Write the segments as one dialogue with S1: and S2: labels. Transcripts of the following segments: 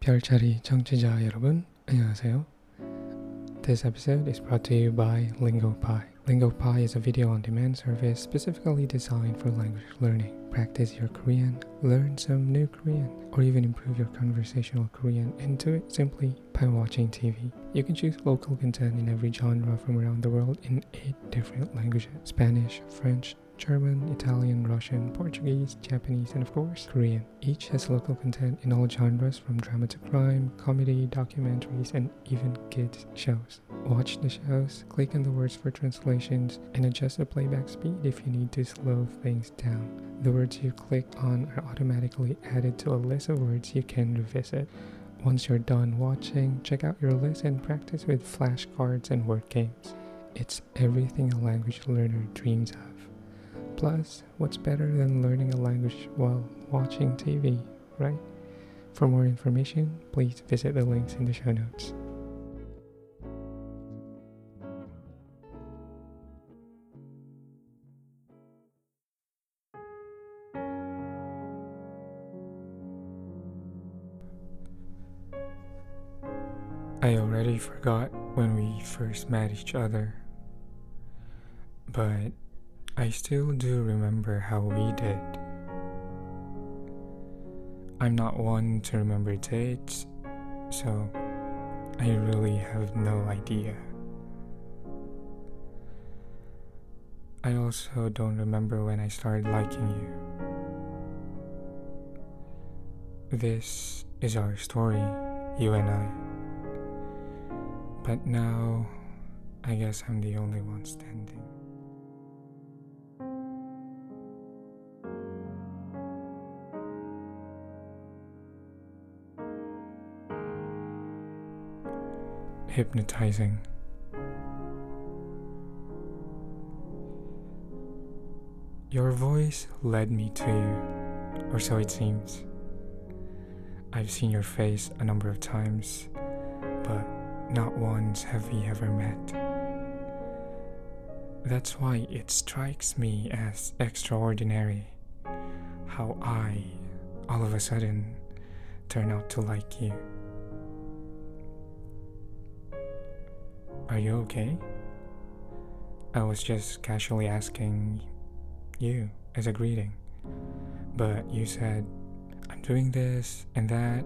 S1: 별자리 청취자 여러분, 안녕하세요. This episode is brought to you by LingoPie. LingoPie is a video on demand service specifically designed for language learning. Practice your Korean, learn some new Korean, or even improve your conversational Korean and do it simply by watching TV. You can choose local content in every genre from around the world in eight different languages Spanish, French, German, Italian, Russian, Portuguese, Japanese, and of course, Korean. Each has local content in all genres from drama to crime, comedy, documentaries, and even kids' shows. Watch the shows, click on the words for translations, and adjust the playback speed if you need to slow things down. The words you click on are automatically added to a list of words you can revisit. Once you're done watching, check out your list and practice with flashcards and word games. It's everything a language learner dreams of. Plus, what's better than learning a language while watching TV, right? For more information, please visit the links in the show notes. I already forgot when we first met each other, but I still do remember how we did. I'm not one to remember dates, so I really have no idea. I also don't remember when I started liking you. This is our story, you and I. But now, I guess I'm the only one standing. Hypnotizing. Your voice led me to you, or so it seems. I've seen your face a number of times, but not once have we ever met. That's why it strikes me as extraordinary how I, all of a sudden, turn out to like you. Are you okay? I was just casually asking you as a greeting, but you said, I'm doing this and that,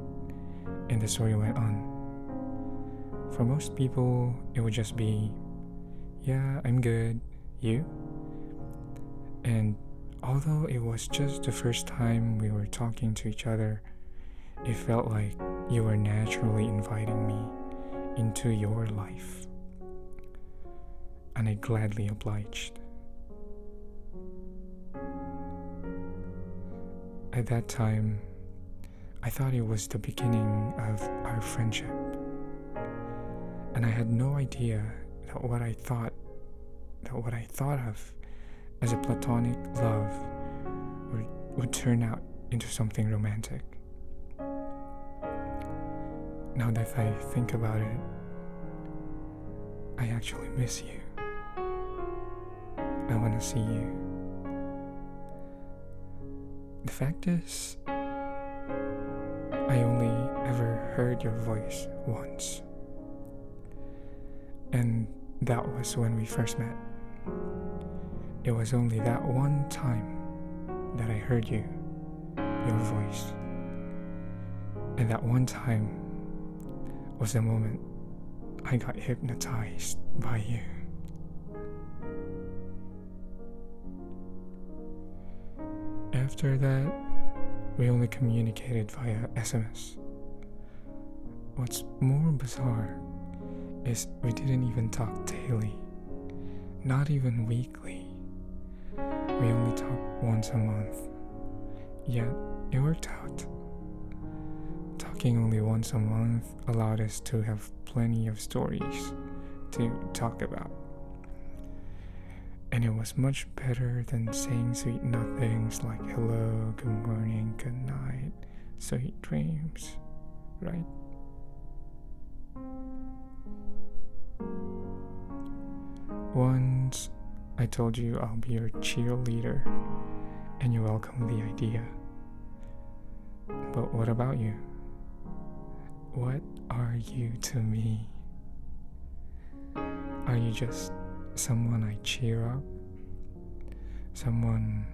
S1: and the story went on. For most people, it would just be, yeah, I'm good, you? And although it was just the first time we were talking to each other, it felt like you were naturally inviting me into your life. And I gladly obliged. At that time, I thought it was the beginning of our friendship and I had no idea that what I thought that what I thought of as a platonic love would, would turn out into something romantic. Now that I think about it, I actually miss you. I want to see you. The fact is, I only ever heard your voice once. And that was when we first met. It was only that one time that I heard you, your voice. And that one time was the moment I got hypnotized by you. After that, we only communicated via SMS. What's more bizarre is we didn't even talk daily, not even weekly. We only talked once a month. Yet it worked out. Talking only once a month allowed us to have plenty of stories to talk about. And it was much better than saying sweet nothings like hello, good morning, good night, sweet dreams, right? Once I told you I'll be your cheerleader, and you welcomed the idea. But what about you? what are you to me? Are you just someone I cheer up? Someone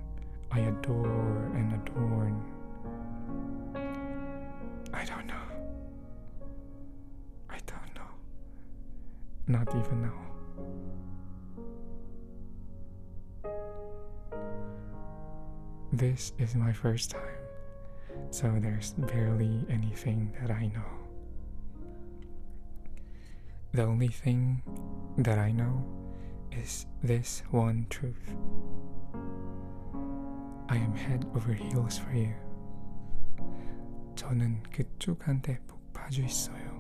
S1: I adore and adorn? I don't know. I don't know. Not even now. This is my first time, so there's barely anything that I know. The only thing that I know is this one truth. I am head over heels for you. 저는 그쪽한테 푹 빠져 있어요.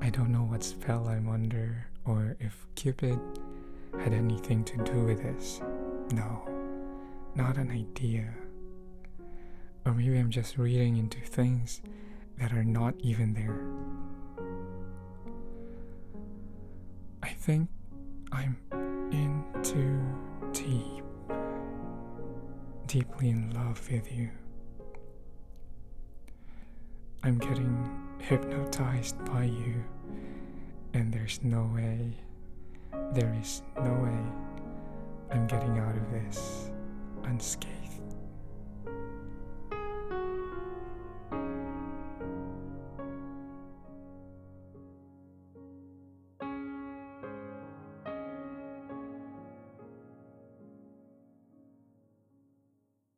S1: I don't know what spell I'm under or if Cupid had anything to do with this. No, not an idea. Or maybe I'm just reading into things that are not even there. Think I'm in too deep, deeply in love with you. I'm getting hypnotized by you, and there's no way, there is no way I'm getting out of this unscathed.